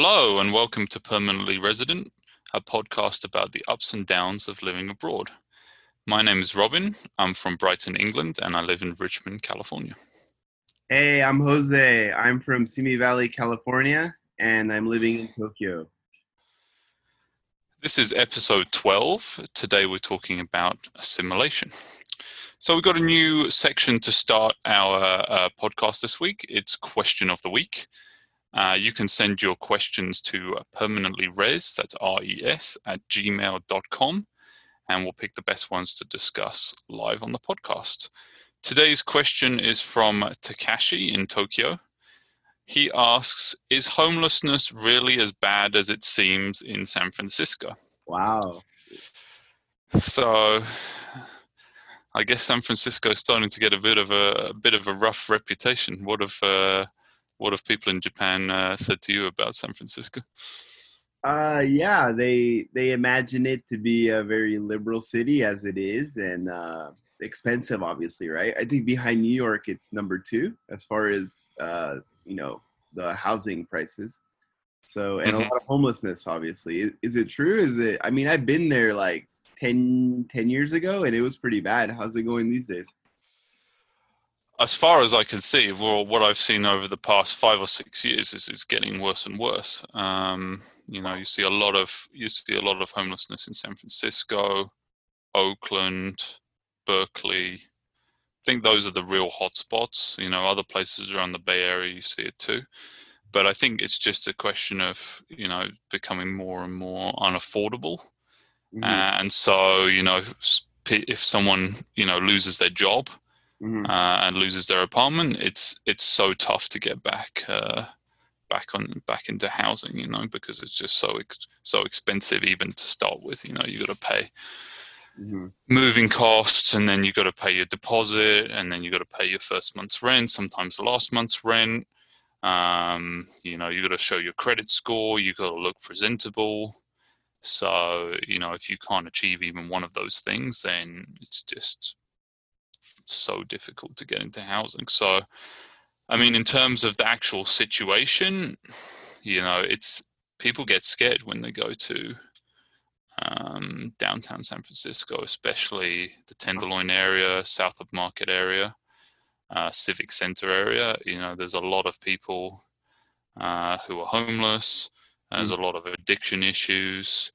Hello, and welcome to Permanently Resident, a podcast about the ups and downs of living abroad. My name is Robin. I'm from Brighton, England, and I live in Richmond, California. Hey, I'm Jose. I'm from Simi Valley, California, and I'm living in Tokyo. This is episode 12. Today we're talking about assimilation. So we've got a new section to start our uh, podcast this week. It's Question of the Week. Uh, you can send your questions to uh, permanently res, that's R-E-S, at gmail.com, and we'll pick the best ones to discuss live on the podcast. Today's question is from Takashi in Tokyo. He asks, is homelessness really as bad as it seems in San Francisco? Wow. So I guess San Francisco is starting to get a bit of a, a bit of a rough reputation. What have uh, what have people in Japan uh, said to you about San Francisco? Uh, yeah, they they imagine it to be a very liberal city as it is, and uh, expensive, obviously, right? I think behind New York, it's number two as far as uh, you know the housing prices. So, and mm-hmm. a lot of homelessness, obviously. Is, is, it true? Is it? I mean, I've been there like 10, 10 years ago, and it was pretty bad. How's it going these days? As far as I can see, well, what I've seen over the past five or six years is it's getting worse and worse. Um, you know, you see a lot of you see a lot of homelessness in San Francisco, Oakland, Berkeley. I think those are the real hotspots. You know, other places around the Bay Area you see it too. But I think it's just a question of you know becoming more and more unaffordable, mm-hmm. and so you know if someone you know loses their job mm-hmm. uh, and loses their apartment, it's it's so tough to get back uh, back on back into housing, you know, because it's just so ex- so expensive even to start with. You know, you got to pay mm-hmm. moving costs, and then you got to pay your deposit, and then you got to pay your first month's rent, sometimes last month's rent. Um, you know, you got to show your credit score. You got to look presentable. So, you know, if you can't achieve even one of those things, then it's just so difficult to get into housing. So, I mean, in terms of the actual situation, you know, it's people get scared when they go to um, downtown San Francisco, especially the Tenderloin area, south of Market area, uh, Civic Center area. You know, there's a lot of people uh, who are homeless. There's mm. a lot of addiction issues,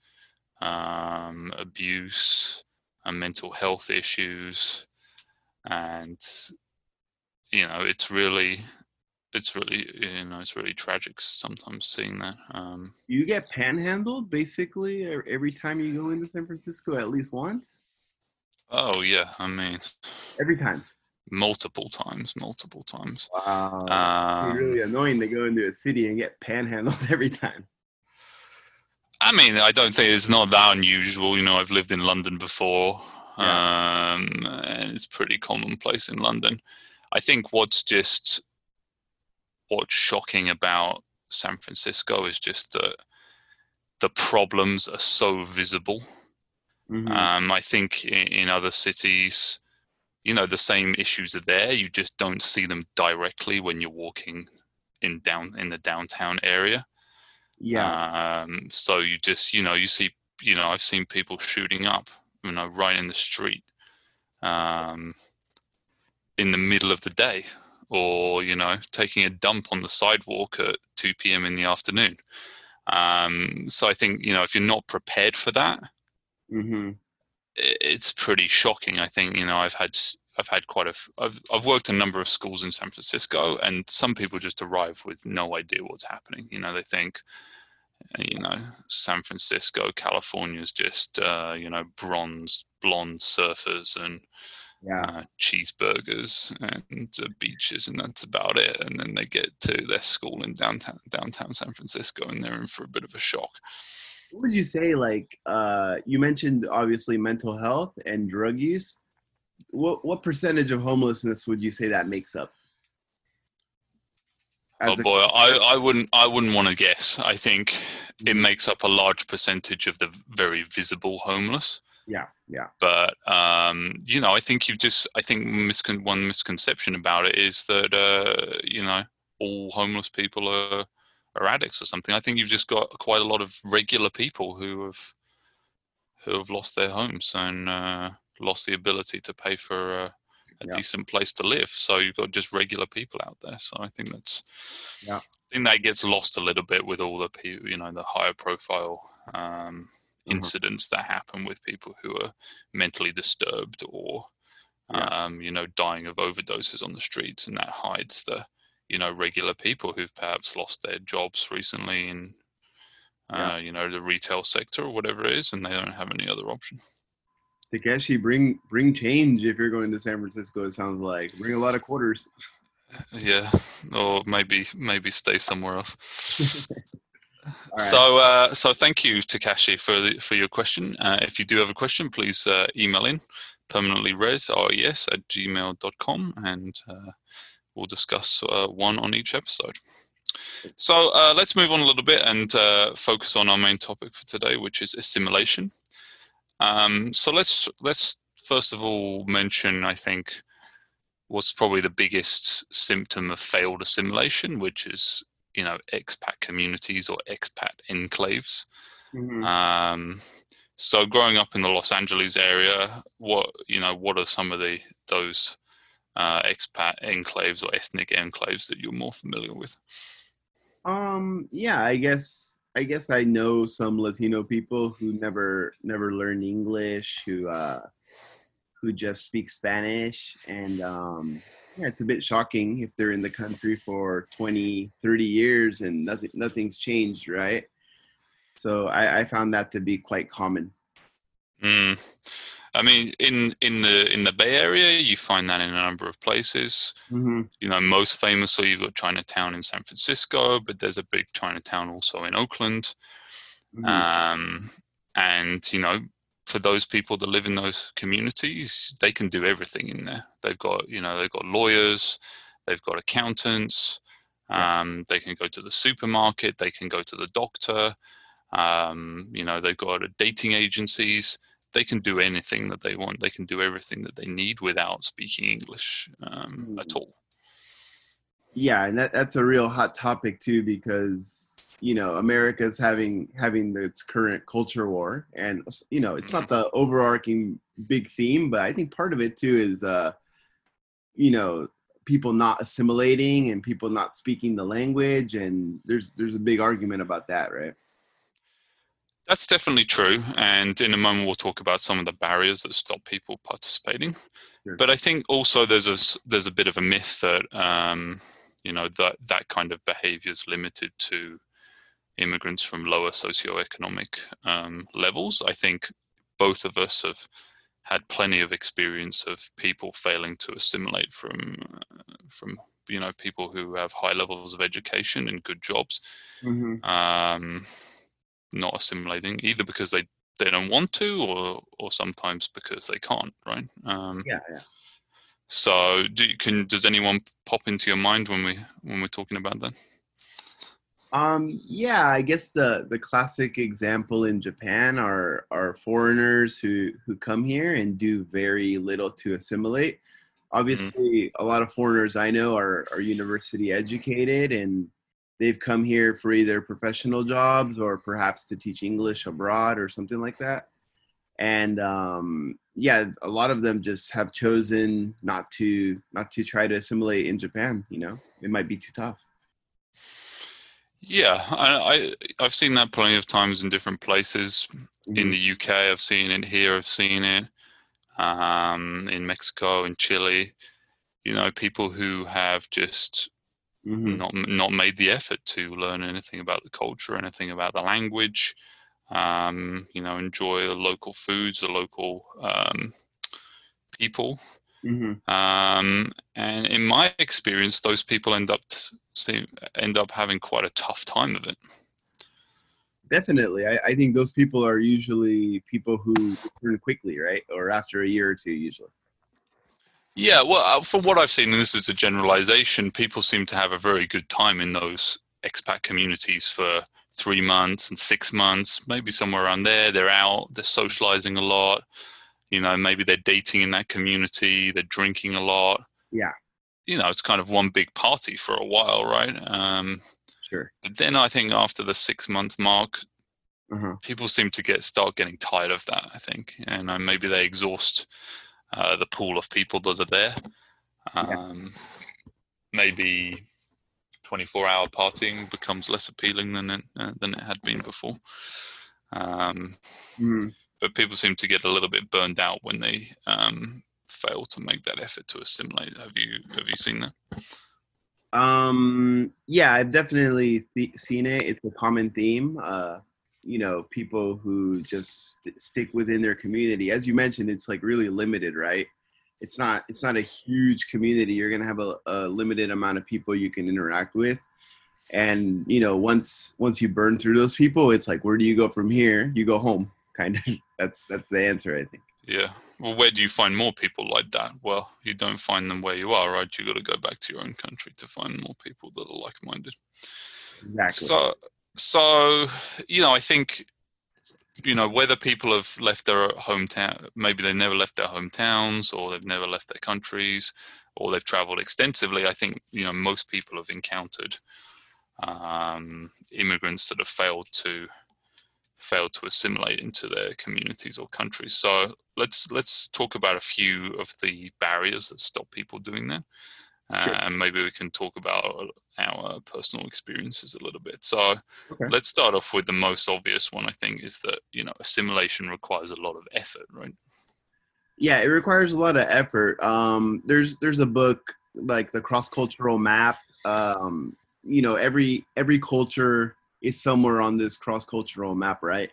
um, abuse, and mental health issues and you know it's really it's really you know it's really tragic sometimes seeing that um. You get panhandled basically every time you go into san francisco at least once? Oh yeah i mean every time? multiple times multiple times. Wow. Um, it's really annoying to go into a city and get panhandled every time. I mean i don't think it's not that unusual you know i've lived in london before yeah. um, and it's pretty commonplace in London. I think what's just what's shocking about San Francisco is just that the problems are so visible. Mm-hmm. Um, I think in, in, other cities, you know, the same issues are there. You just don't see them directly when you're walking in down in the downtown area. Yeah. Um, so you just, you know, you see, you know, I've seen people shooting up you know, right in the street, um, in the middle of the day, or you know, taking a dump on the sidewalk at 2 p.m. in the afternoon. Um, so I think you know, if you're not prepared for that, mm-hmm. it's pretty shocking. I think you know, I've had I've had quite a I've I've worked a number of schools in San Francisco, and some people just arrive with no idea what's happening. You know, they think you know, San Francisco, California is just, uh, you know, bronze, blonde surfers and, Yeah. uh, cheeseburgers and uh, beaches, and that's about it. And then they get to their school in downtown downtown San Francisco, and they're in for a bit of a shock. What would you say? Like uh, you mentioned, obviously mental health and drug use. What what percentage of homelessness would you say that makes up? Oh As a- boy, I, I wouldn't I wouldn't want to guess. I think it Mhm. makes up a large percentage of the very visible homeless. yeah, yeah, But um, you know, I think you've just I think miscon- one misconception about it is that uh, you know all homeless people are are addicts or something. I think you've just got quite a lot of regular people who have who have lost their homes and uh, lost the ability to pay for a, a Yeah. decent place to live. So you've got just regular people out there. So I think that's Yeah. I think that gets lost a little bit with all the people, you know, the higher profile um, Mhm. incidents that happen with people who are mentally disturbed or Yeah. um, you know dying of overdoses on the streets, and that hides the you know regular people who've perhaps lost their jobs recently in uh, you know the retail sector or whatever it is, and they don't have any other option. Takeshi, bring bring change if you're going to San Francisco. It sounds like bring a lot of quarters. Yeah, or maybe maybe stay somewhere else. Right. So, uh, so thank you, Takashi, for the, for your question. Uh, if you do have a question, please uh, email in permanentlyres, R-E-S, at gmail.com, and uh, we'll discuss uh, one on each episode. So uh, let's move on a little bit and uh, focus on our main topic for today, which is assimilation. Um, so let's let's first of all mention, I think, what's probably the biggest symptom of failed assimilation, which is you know expat communities or expat enclaves. Mhm. Um, so growing up in the Los Angeles area, what you know, what are some of the those uh, expat enclaves or ethnic enclaves that you're more familiar with? Um, yeah, I guess I guess I know some Latino people who never never learned English, who uh who just speak Spanish and um yeah, it's a bit shocking if they're in the country for 20, 30 years and nothing nothing's changed, right? So I, I found that to be quite common. Mm. I mean, in in the in the Bay Area, you find that in a number of places. Mm-hmm. You know, most famously, you've got Chinatown in San Francisco, but there's a big Chinatown also in Oakland. Mm-hmm. Um, and you know, for those people that live in those communities, they can do everything in there. They've got, you know, they've got lawyers, they've got accountants, um, they can go to the supermarket, they can go to the doctor, um, you know, they've got dating agencies. They can do anything that they want. They can do everything that they need without speaking English um, at Mm. all. yeah and that, that's a real hot topic too because you know america's having having its current culture war and you know it's not the overarching big theme but i think part of it too is uh you know people not assimilating and people not speaking the language and there's there's a big argument about that right That's definitely true. And in a moment, we'll talk about some of the barriers that stop people participating. Sure. But I think also there's a there's a bit of a myth that um, you know that that kind of behavior is limited to immigrants from lower socioeconomic um, levels. I think both of us have had plenty of experience of people failing to assimilate from uh, from you know people who have high levels of education and good jobs mm-hmm. um, not assimilating either because they they don't want to or or sometimes because they can't right? Um, yeah yeah. so do you, can does anyone pop into your mind when we when we're talking about that? Um, yeah, I guess the the classic example in Japan are are foreigners who who come here and do very little to assimilate. Obviously, a lot of foreigners I know are are university educated and they've come here for either professional jobs or perhaps to teach English abroad or something like that. And um, yeah, a lot of them just have chosen not to not to try to assimilate in Japan. You know, it might be too tough. yeah I, I i've seen that plenty of times in different places in the uk i've seen it here i've seen it um, in mexico in chile you know people who have just Mhm. not not made the effort to learn anything about the culture, anything about the language. Um, you know, enjoy the local foods, the local um, people, Mm-hmm. Um, and in my experience, those people end up end up having quite a tough time of it. Definitely, I, I think those people are usually people who return quickly, right, or after a year or two, usually. Yeah, well, uh, from what I've seen, and this is a generalization, people seem to have a very good time in those expat communities for three months and six months, maybe somewhere around there. They're out, they're socializing a lot. You know, maybe they're dating in that community, they're drinking a lot. Yeah. You know, it's kind of one big party for a while, right? Um, sure. But then I think after the six month mark, uh-huh. people seem to get start getting tired of that. I think, and uh, maybe they exhaust uh, the pool of people that are there. Um. Maybe 24 hour partying becomes less appealing than it, uh, than it had been before. Um, mm. But people seem to get a little bit burned out when they um, fail to make that effort to assimilate. Have you have you seen that? Um, yeah, I've definitely th- seen it. It's a common theme. Uh, you know, people who just st- stick within their community. As you mentioned, it's like really limited, right? it's not it's not a huge community. You're going to have a, a, limited amount of people you can interact with. And you know once once you burn through those people it's like where do you go from here? You go home kind of. That's that's the answer i think. Yeah. Well where do you find more people like that? Well you don't find them where you are right? You got to go back to your own country to find more people that are like-minded. Exactly. So so you know i think you know whether people have left their hometown maybe they've never left their hometowns or they've never left their countries or they've traveled extensively i think you know most people have encountered um, immigrants that have failed to failed to assimilate into their communities or countries. So let's let's talk about a few of the barriers that stop people doing that Sure. and maybe we can talk about our personal experiences a little bit. So okay. let's start off with the most obvious one. I think is that you know assimilation requires a lot of effort, right? Yeah, it requires a lot of effort. Um, there's there's a book like the cross cultural map. Um, you know, every every culture is somewhere on this cross cultural map, right?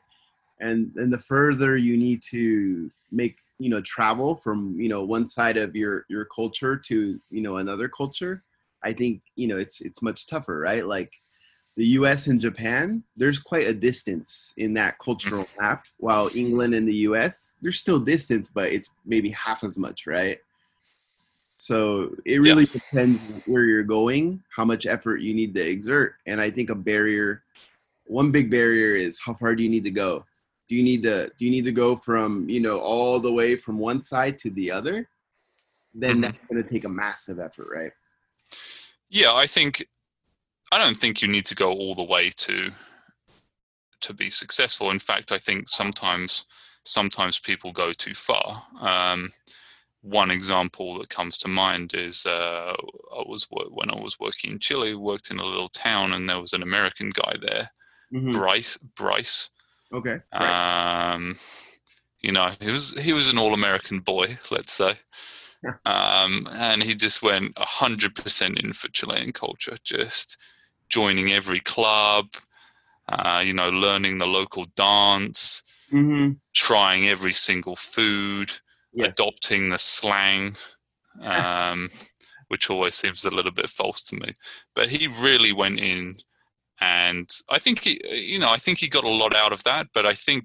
And and the further you need to make you know travel from you know one side of your your culture to you know another culture i think you know it's it's much tougher right? Like the us and japan there's quite a distance in that cultural map while england and the us there's still distance but it's maybe half as much right? So it really yeah. depends where you're going how much effort you need to exert and i think a barrier one big barrier is how far do you need to go do you need to do you need to go from you know all the way from one side to the other then mm-hmm. that's going to take a massive effort right yeah i think i don't think you need to go all the way to to be successful in fact i think sometimes sometimes people go too far um, one example that comes to mind is uh, I was when I was working in Chile, worked in a little town, and there was an American guy there, mm-hmm. Bryce. Bryce, Okay. Right. Um, you know, he was he was an all American boy, let's say. Um, and he just went hundred percent in for Chilean culture, just joining every club, uh, you know, learning the local dance, mm-hmm. trying every single food, yes. adopting the slang, um, which always seems a little bit false to me. But he really went in and I think he, you know, I think he got a lot out of that. But I think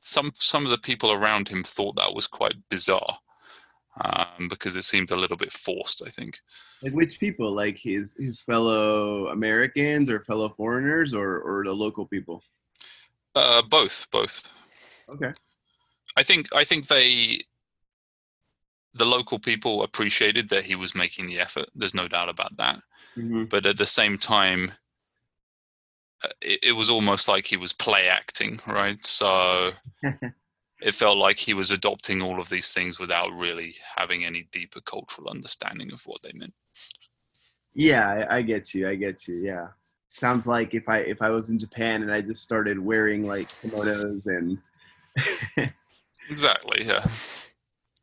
some some of the people around him thought that was quite bizarre um, because it seemed a little bit forced. I think. Like which people? Like his his fellow Americans or fellow foreigners or or the local people? Uh, both, both. Okay. I think I think they the local people appreciated that he was making the effort. There's no doubt about that. Mm-hmm. But at the same time, it, it was almost like he was play acting, right? So it felt like he was adopting all of these things without really having any deeper cultural understanding of what they meant. Yeah, I, I get you. I get you. Yeah, sounds like if I if I was in Japan and I just started wearing like kimonos and exactly, yeah,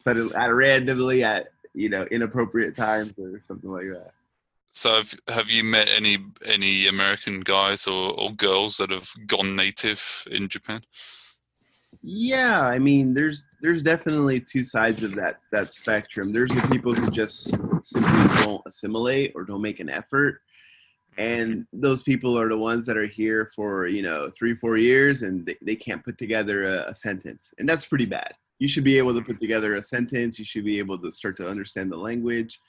at randomly at you know inappropriate times or something like that. So have, have you met any any American guys or, or girls that have gone native in Japan? Yeah, I mean, there's there's definitely two sides of that that spectrum. There's the people who just simply don't assimilate or don't make an effort, and those people are the ones that are here for you know three four years and they, they can't put together a, a sentence, and that's pretty bad. You should be able to put together a sentence. You should be able to start to understand the language.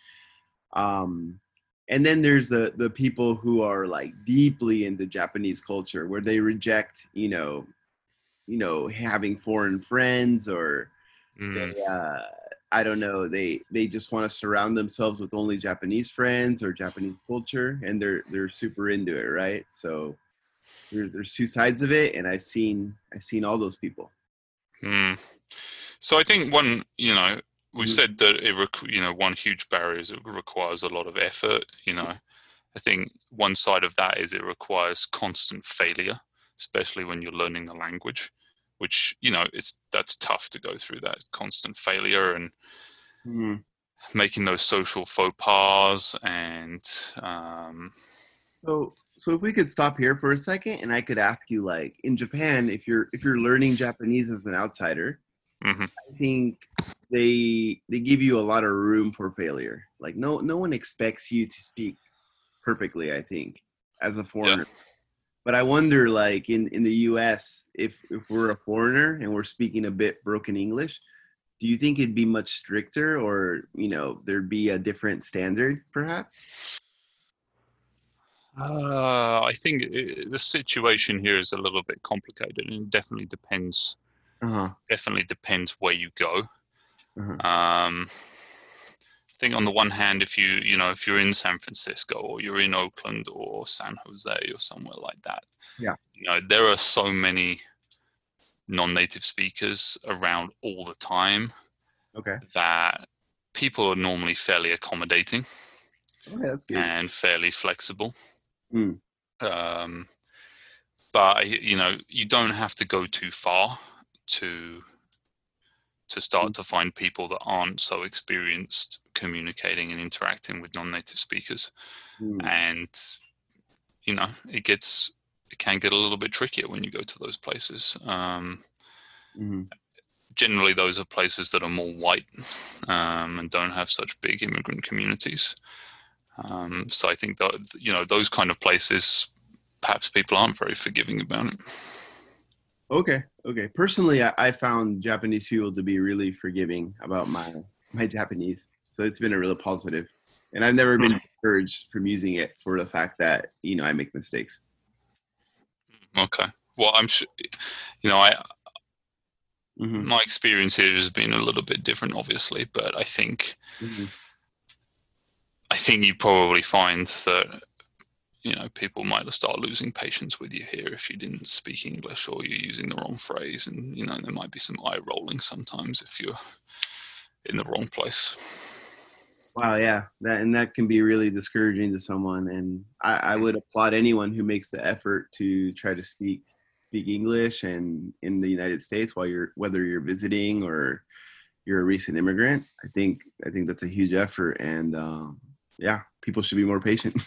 Um, and then there's the the people who are like deeply into Japanese culture, where they reject you know you know having foreign friends or Mm. they, uh, I don't know they they just want to surround themselves with only Japanese friends or Japanese culture and they're they're super into it right so there's there's two sides of it and I've seen I've seen all those people Mm. So I think one, you know, we Mhm. said that it, requ- you know, one huge barrier is it requires a lot of effort. You know, I think one side of that is it requires constant failure, especially when you're learning the language, which you know, it's that's tough to go through that constant failure and making those social faux pas and um, So so if we could stop here for a second and I could ask you like in Japan if you're if you're learning Japanese as an outsider Mhm. I think they they give you a lot of room for failure. Like no no one expects you to speak perfectly I think as a foreigner. But I wonder like in in the US if if we're a foreigner and we're speaking a bit broken English do you think it'd be much stricter or you know there'd be a different standard perhaps? Uh, I think i the situation here is a little bit complicated and it definitely depends uh-huh definitely depends where you go. Uh-huh. Um, I think on the one hand, if you you know if you're in San Francisco or you're in Oakland or San Jose or somewhere like that, Yeah. you know there are so many non-native speakers around all the time okay that people are normally fairly accommodating okay that's good and fairly flexible. Mm. Um, but you know, you don't have to go too far to to start to find people that aren't so experienced communicating and interacting with non-native speakers. Mm. And you know, it gets it can get a little bit trickier when you go to those places. Um, Mhm. generally, those are places that are more white um, and don't have such big immigrant communities. Um, so I think that you know those kind of places, perhaps people aren't very forgiving about it. Okay, okay. Personally, I, I found Japanese people to be really forgiving about my my Japanese, so it's been a real positive. And I've never been discouraged from using it for the fact that you know I make mistakes. Okay. Well, I'm sure. You know, I hmm my experience here has been a little bit different, obviously, but I think hmm I think you probably find that you know people might start losing patience with you here if you didn't speak English or you're using the wrong phrase, and you know there might be some eye rolling sometimes if you're in the wrong place. Wow, yeah, that and that can be really discouraging to someone. And I, I would applaud anyone who makes the effort to try to speak speak English and in the United States while you're whether you're visiting or you're a recent immigrant. I think I think that's a huge effort, and um, yeah, people should be more patient.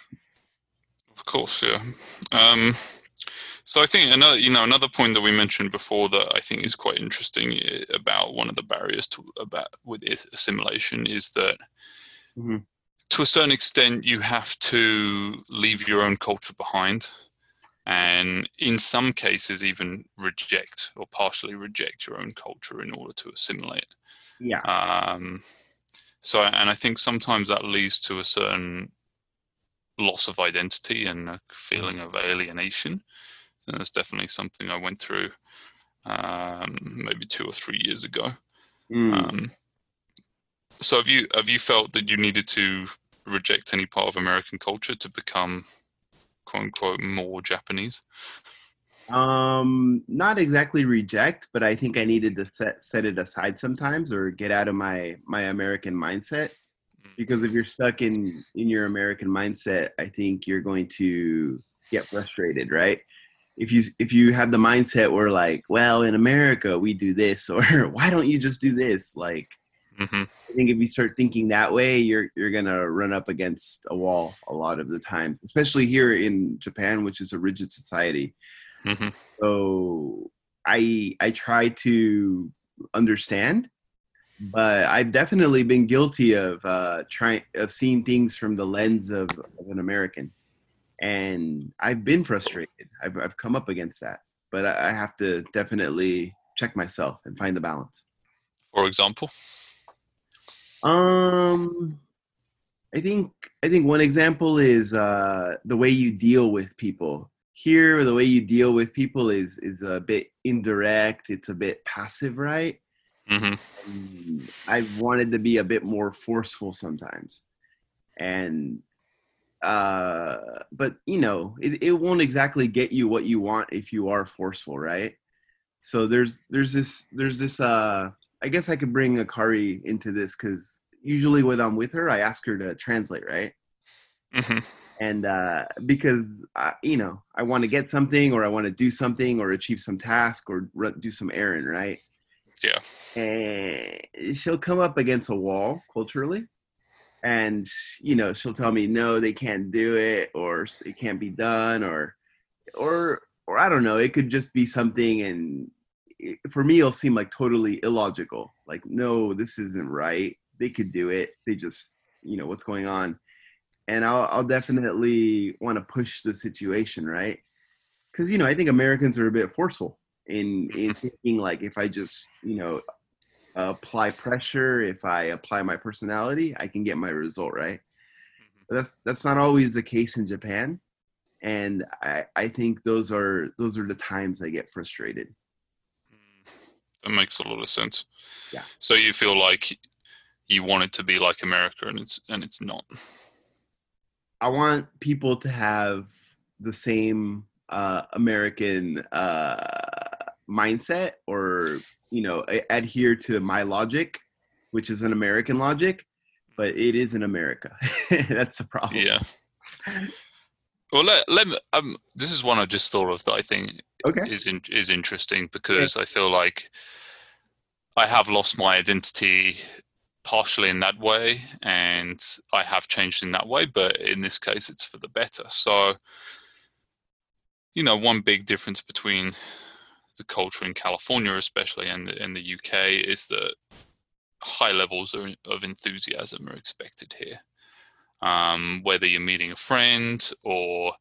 Of course, yeah. Um, so I think another, you know, another point that we mentioned before that I think is quite interesting eh, about one of the barriers to about with assimilation is that Mhm. to a certain extent you have to leave your own culture behind, and in some cases even reject or partially reject your own culture in order to assimilate. yeah. Um, so, and I think sometimes that leads to a certain loss of identity and a feeling of alienation. And that's definitely something I went through um, maybe two or three years ago. Mm. Um, so, have you have you felt that you needed to reject any part of American culture to become "quote unquote" more Japanese? Um, not exactly reject, but I think I needed to set set it aside sometimes or get out of my my American mindset. Because if you're stuck in in your American mindset, I think you're going to get frustrated, right? If you if you have the mindset where like, well, in America we do this, or why don't you just do this? Like, hmm I think if you start thinking that way, you're you're gonna run up against a wall a lot of the time, especially here in Japan, which is a rigid society. hmm So I I try to understand, but I've definitely been guilty of uh, trying of seeing things from the lens of, of an American, and I've been frustrated. I've I've come up against that, but I, I have to definitely check myself and find the balance. For example, um, I think I think one example is uh, the way you deal with people. Here, the way you deal with people is is a bit indirect. It's a bit passive, right? Hmm I've wanted to be a bit more forceful sometimes, and uh, but you know, it, it won't exactly get you what you want if you are forceful, right? So there's there's this there's this uh, I guess I could bring Akari into this because usually when I'm with her, I ask her to translate, right? hmm and uh, because uh, you know I want to get something or I want to do something or achieve some task or do some errand, right? Yeah. And she'll come up against a wall culturally, and you know she'll tell me no, they can't do it, or it can't be done, or or or I don't know. It could just be something, and it, for me, it'll seem like totally illogical. Like no, this isn't right. They could do it. They just you know what's going on and I'll, I'll definitely want to push the situation, right? Because you know, I think Americans are a bit forceful in in thinking like if I just you know apply pressure, if I apply my personality, I can get my result, right? But that's that's not always the case in Japan, and I I think those are those are the times I get frustrated. That makes a lot of sense. Yeah. So you feel like you want it to be like America, and it's and it's not. I want people to have the same uh, American uh, mindset or you know adhere to my logic, which is an American logic, but it is in America. That's the problem. Yeah. Well, let, let me, um, this is one I just thought of that I think Okay. is in, is interesting because I feel like I have lost my identity partially in that way, and I have changed in that way. But in this case, it's for the better. So, you know, one big difference between the culture in California, especially and the, in the UK, is that high levels of, of enthusiasm are expected here. Um, whether you're meeting a friend or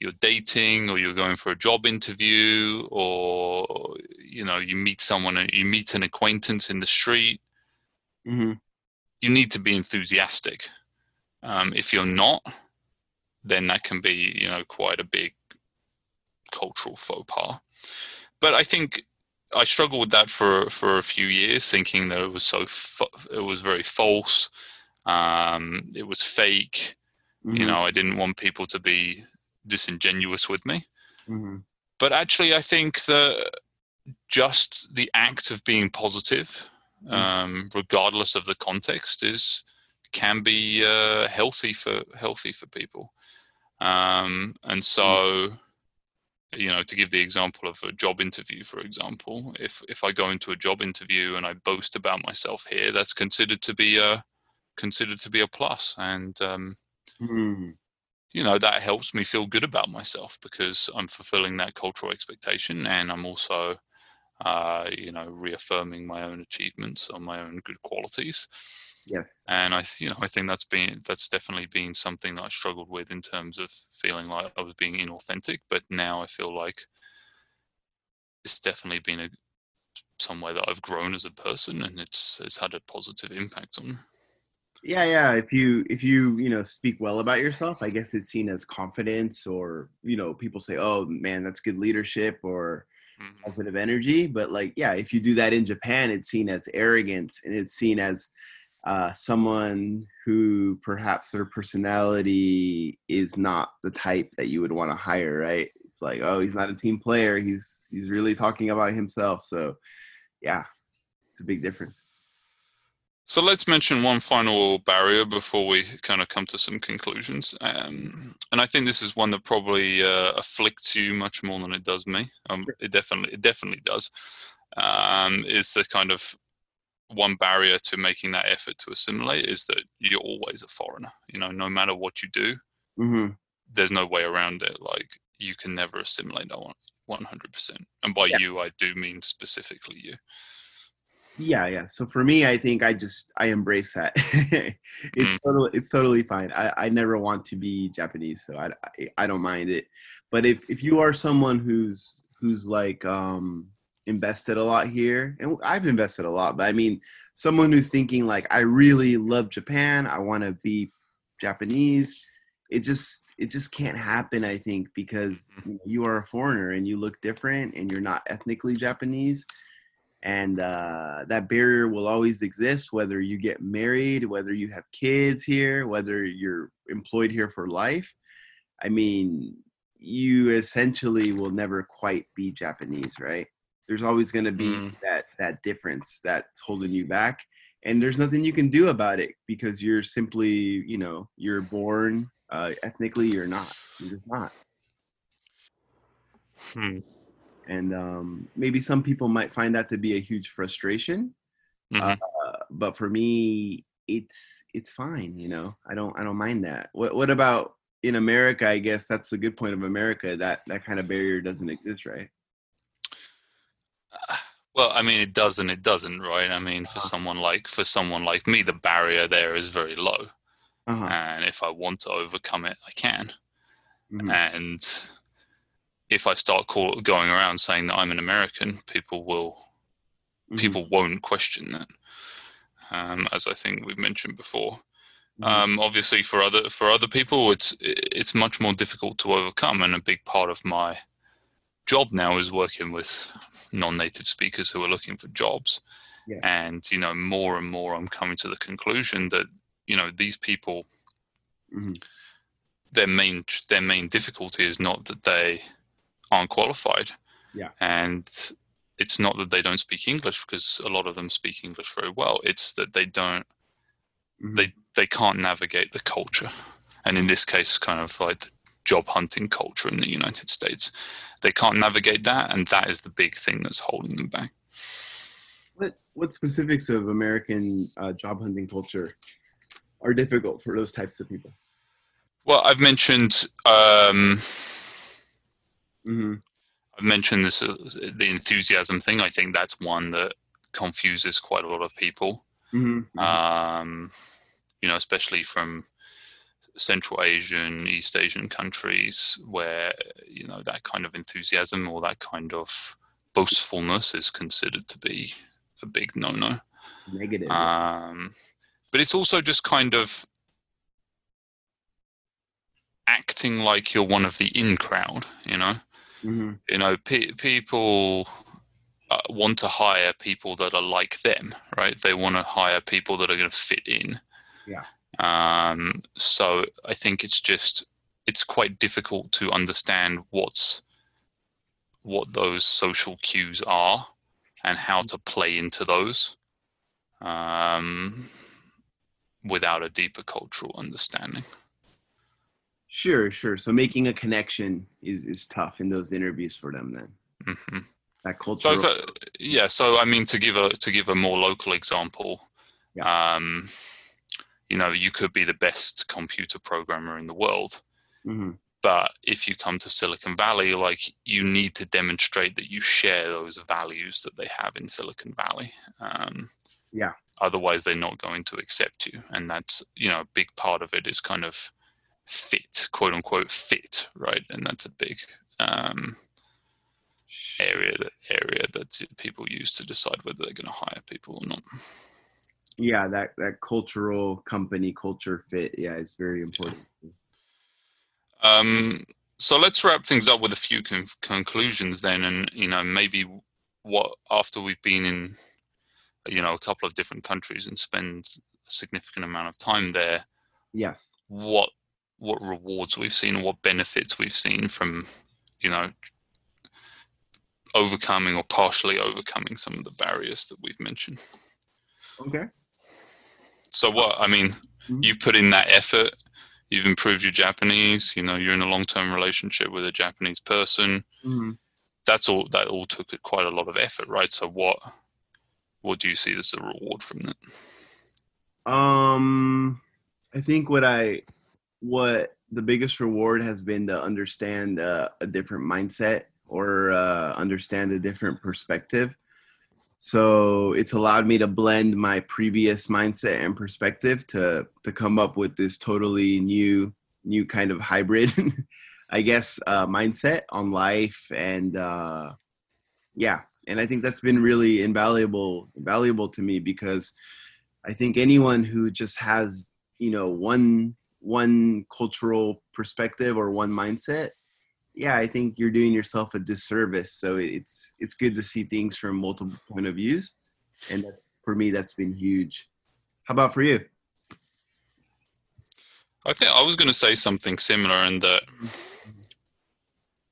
you're dating or you're going for a job interview or you know you meet someone you meet an acquaintance in the street hmm you need to be enthusiastic. Um, if you're not then that can be you know quite a big cultural faux pas but i think i struggled with that for for a few years thinking that it was so it was very false. Um, it was fake. You know i didn't want people to be disingenuous with me. Hmm but actually i think that just the act of being positive Mm. um, regardless of the context is can be uh, healthy for healthy for people. Um, and so you know to give the example of a job interview for example if if i go into a job interview and i boast about myself here that's considered to be a considered to be a plus. And um, hmm. you know that helps me feel good about myself because i'm fulfilling that cultural expectation and i'm also uh, you know reaffirming my own achievements or my own good qualities Yes. and i you know i think that's been that's definitely been something that i struggled with in terms of feeling like i was being inauthentic but now i feel like it's definitely been a somewhere that i've grown as a person and it's it's had a positive impact on me. yeah yeah if you if you you know speak well about yourself i guess it's seen as confidence or you know people say oh man that's good leadership or Mhm. positive energy but like yeah if you do that in japan it's seen as arrogance and it's seen as uh, someone who perhaps their personality is not the type that you would want to hire right? It's like oh he's not a team player. He's he's really talking about himself. So yeah it's a big difference So let's mention one final barrier before we kind of come to some conclusions. Um, and I think this is one that probably uh, afflicts you much more than it does me. Um, it definitely, it definitely does. Um, is the kind of one barrier to making that effort to assimilate is that you're always a foreigner. You know, no matter what you do, hmm there's no way around it. Like you can never assimilate. No one. 100%. And by Yeah. you, I do mean specifically you. Yeah yeah. So for me i think i just i embrace that. It's Mm. totally it's totally fine. I i never want to be japanese so I, I don't mind it. But if if you are someone who's who's like um invested a lot here and i've invested a lot but i mean someone who's thinking like i really love japan i want to be japanese it just it just can't happen i think because you you are a foreigner and you look different and you're not ethnically japanese and uh, that barrier will always exist whether you get married whether you have kids here whether you're employed here for life i mean you essentially will never quite be japanese right there's always going to be Mm. that that difference that's holding you back and there's nothing you can do about it because you're simply you know you're born uh, ethnically you're not you're just not Hmm. And um, maybe some people might find that to be a huge frustration Mhm. uh, but for me it's it's fine you know i don't i don't mind that what what about in america i guess that's the good point of america that that kind of barrier doesn't exist right Well, I mean, it doesn't it doesn't, right? I mean, for Uh-huh. someone like for someone like me, the barrier there is very low, uh-huh and if I want to overcome it, I can. Mhm. And if I start call, going around saying that I'm an American, people will Mhm. people won't question that. Um, as I think we've mentioned before. Mhm. Um, obviously, for other for other people, it's it's much more difficult to overcome, and a big part of my job now is working with non-native speakers who are looking for jobs. Yeah. And you know, more and more, I'm coming to the conclusion that you know these people, Mhm. their main their main difficulty is not that they aren't qualified. Yeah. And it's not that they don't speak English because a lot of them speak English very well. It's that they don't Mhm. they they can't navigate the culture and in this case kind of like the job hunting culture in the united states they can't navigate that and that is the big thing that's holding them back what what specifics of american uh, job hunting culture are difficult for those types of people well i've mentioned um hmm i've mentioned this uh, the enthusiasm thing. I think that's one that confuses quite a lot of people. Hmm um, you know, especially from Central Asian, East Asian countries, where you know that kind of enthusiasm or that kind of boastfulness is considered to be a big no-no. negative. Um, but it's also just kind of acting like you're one of the in crowd, you know hmm you know pe- people uh, want to hire people that are like them right? They want to hire people that are going to fit in. Yeah. um so i think it's just it's quite difficult to understand what's what those social cues are and how to play into those um without a deeper cultural understanding sure sure. So making a connection is is tough in those interviews for them then. Hmm that So culture if, uh, yeah, so I mean to give a to give a more local example, um, you know, you could be the best computer programmer in the world, hmm but if you come to Silicon Valley, like you need to demonstrate that you share those values that they have in Silicon Valley. Um, Yeah. Otherwise, they're not going to accept you, and that's you know a big part of it is kind of fit, quote unquote fit, right? And that's a big um, area that area that people use to decide whether they're going to hire people or not. yeah that that cultural company culture fit yeah is very important Um, so let's wrap things up with a few con- conclusions then, and you know maybe what after we've been in you know a couple of different countries and spend a significant amount of time there, yes what what rewards we've seen, what benefits we've seen from you know overcoming or partially overcoming some of the barriers that we've mentioned. okay So what I mean, Mhm. you've put in that effort. You've improved your Japanese. You know, you're in a long-term relationship with a Japanese person. hmm That's all. That all took quite a lot of effort, right? So what, what do you see as the reward from that? Um, I think what I what the biggest reward has been to understand uh, a different mindset or uh, understand a different perspective. So it's allowed me to blend my previous mindset and perspective to to come up with this totally new new kind of hybrid, I guess, uh, mindset on life and uh, yeah, and I think that's been really invaluable valuable to me because I think anyone who just has you know one one cultural perspective or one mindset yeah i think you're doing yourself a disservice. So it's it's good to see things from multiple point of views. And that's for me that's been huge. How about for you? I think i was going to say something similar in that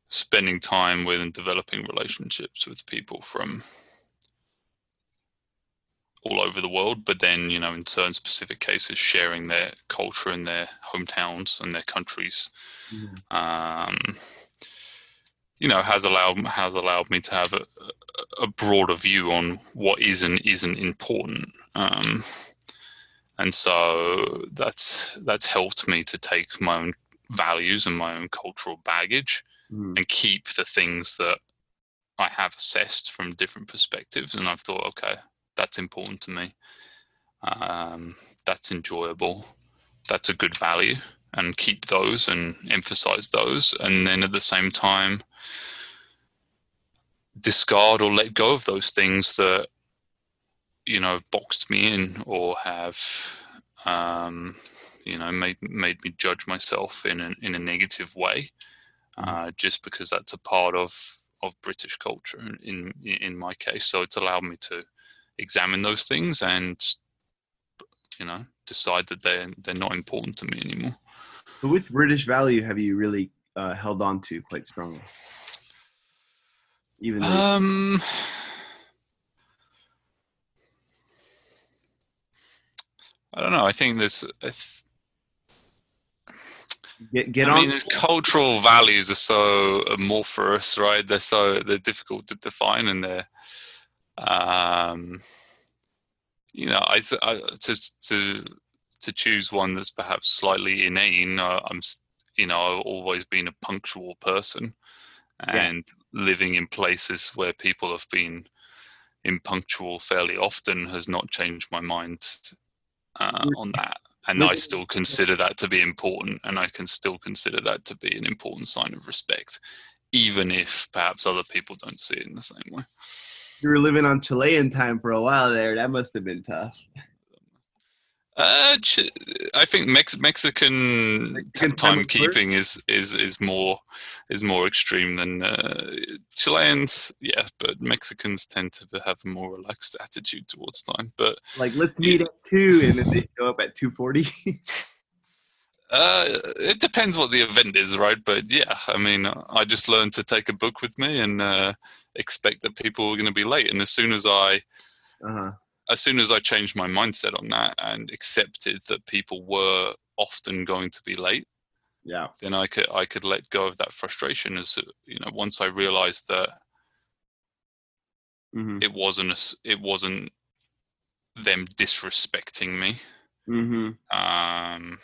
spending time with and developing relationships with people from all over the world, but then you know in certain specific cases sharing their culture and their hometowns and their countries, mm-hmm. um, you know has allowed has allowed me to have a, a broader view on what is and isn't important. Um, and so that's that's helped me to take my own values and my own cultural baggage mm. and keep the things that I have assessed from different perspectives. And I've thought, okay, that's important to me. Um, that's enjoyable. That's a good value, and keep those and emphasize those. And then at the same time, discard or let go of those things that you know boxed me in or have um, you know made made me judge myself in a, in a negative way, uh, just because that's a part of of British culture in in my case. So it's allowed me to examine those things and you know decide that they're they're not important to me anymore. So which British value have you really uh, held on to quite strongly? Even though um, I don't know. I think there's. Th- get, get I on. mean, cultural values are so amorphous, right? They're so they're difficult to define, and they're um, you know, I, I to to to choose one that's perhaps slightly inane. Uh, I'm, you know, I've always been a punctual person, and yeah. living in places where people have been impunctual fairly often has not changed my mind uh, on that. And I still consider that to be important, and I can still consider that to be an important sign of respect, even if perhaps other people don't see it in the same way you were living on Chilean time for a while there. That must have been tough. Uh, I think Mex- Mexican, Mexican timekeeping is, is is more is more extreme than uh, Chileans. Yeah, but Mexicans tend to have a more relaxed attitude towards time. But like, let's meet yeah. at two, and then they show up at two forty. Uh, it depends what the event is, right? But yeah, I mean, I just learned to take a book with me and uh, expect that people were going to be late. And as soon as I, uh-huh. as soon as I changed my mindset on that and accepted that people were often going to be late, yeah, then I could I could let go of that frustration. As you know, once I realized that mm-hmm. it wasn't a, it wasn't them disrespecting me. Mm-hmm. Um,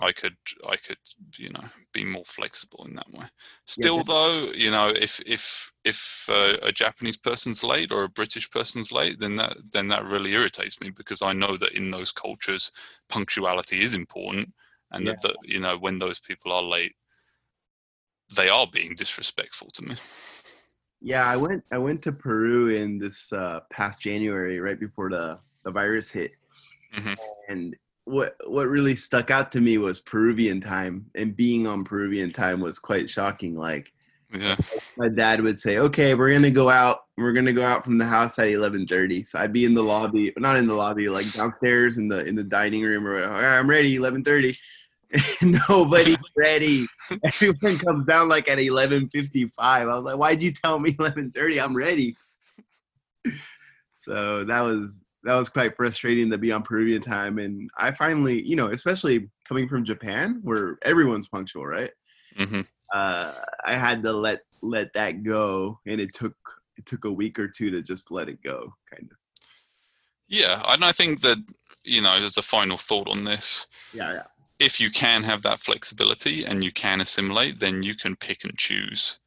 I could I could you know be more flexible in that way. Still yeah. though, you know, if if if uh, a Japanese person's late or a British person's late, then that then that really irritates me because I know that in those cultures punctuality is important, and yeah. that the, you know when those people are late, they are being disrespectful to me. Yeah, I went I went to Peru in this uh, past January, right before the the virus hit, mm-hmm. and what what really stuck out to me was Peruvian time, and being on Peruvian time was quite shocking. Like, yeah. my dad would say, "Okay, we're gonna go out. We're gonna go out from the house at 11:30." So I'd be in the lobby, not in the lobby, like downstairs in the in the dining room, or I'm ready, 11:30. Nobody's ready. Everyone comes down like at 11:55. I was like, "Why'd you tell me 11:30? I'm ready." So that was that was quite frustrating to be on Peruvian time. And I finally, you know, especially coming from Japan where everyone's punctual, right? Mm-hmm. Uh, I had to let let that go, and it took it took a week or two to just let it go, kind of. Yeah, and I think that you know, as a final thought on this, yeah, yeah. If you can have that flexibility and you can assimilate, then you can pick and choose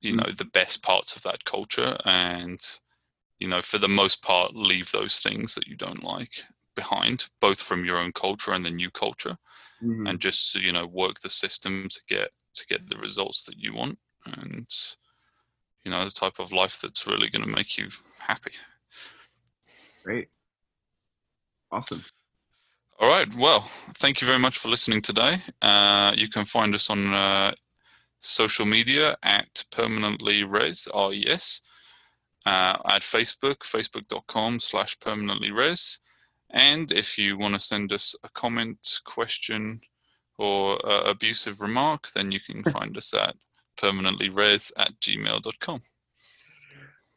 you know the best parts of that culture and you know for the most part leave those things that you don't like behind both from your own culture and the new culture Mhm. and just you know work the system to get to get the results that you want and you know the type of life that's really going to make you happy Great. Awesome. all right well thank you very much for listening today uh, you can find us on uh, social media at permanently res res uh, at facebook facebook.com slash permanently res and if you want to send us a comment question or uh, abusive remark then you can find us at permanentlyres at gmail.com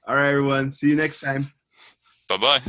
All right, everyone. See you next time. bye bye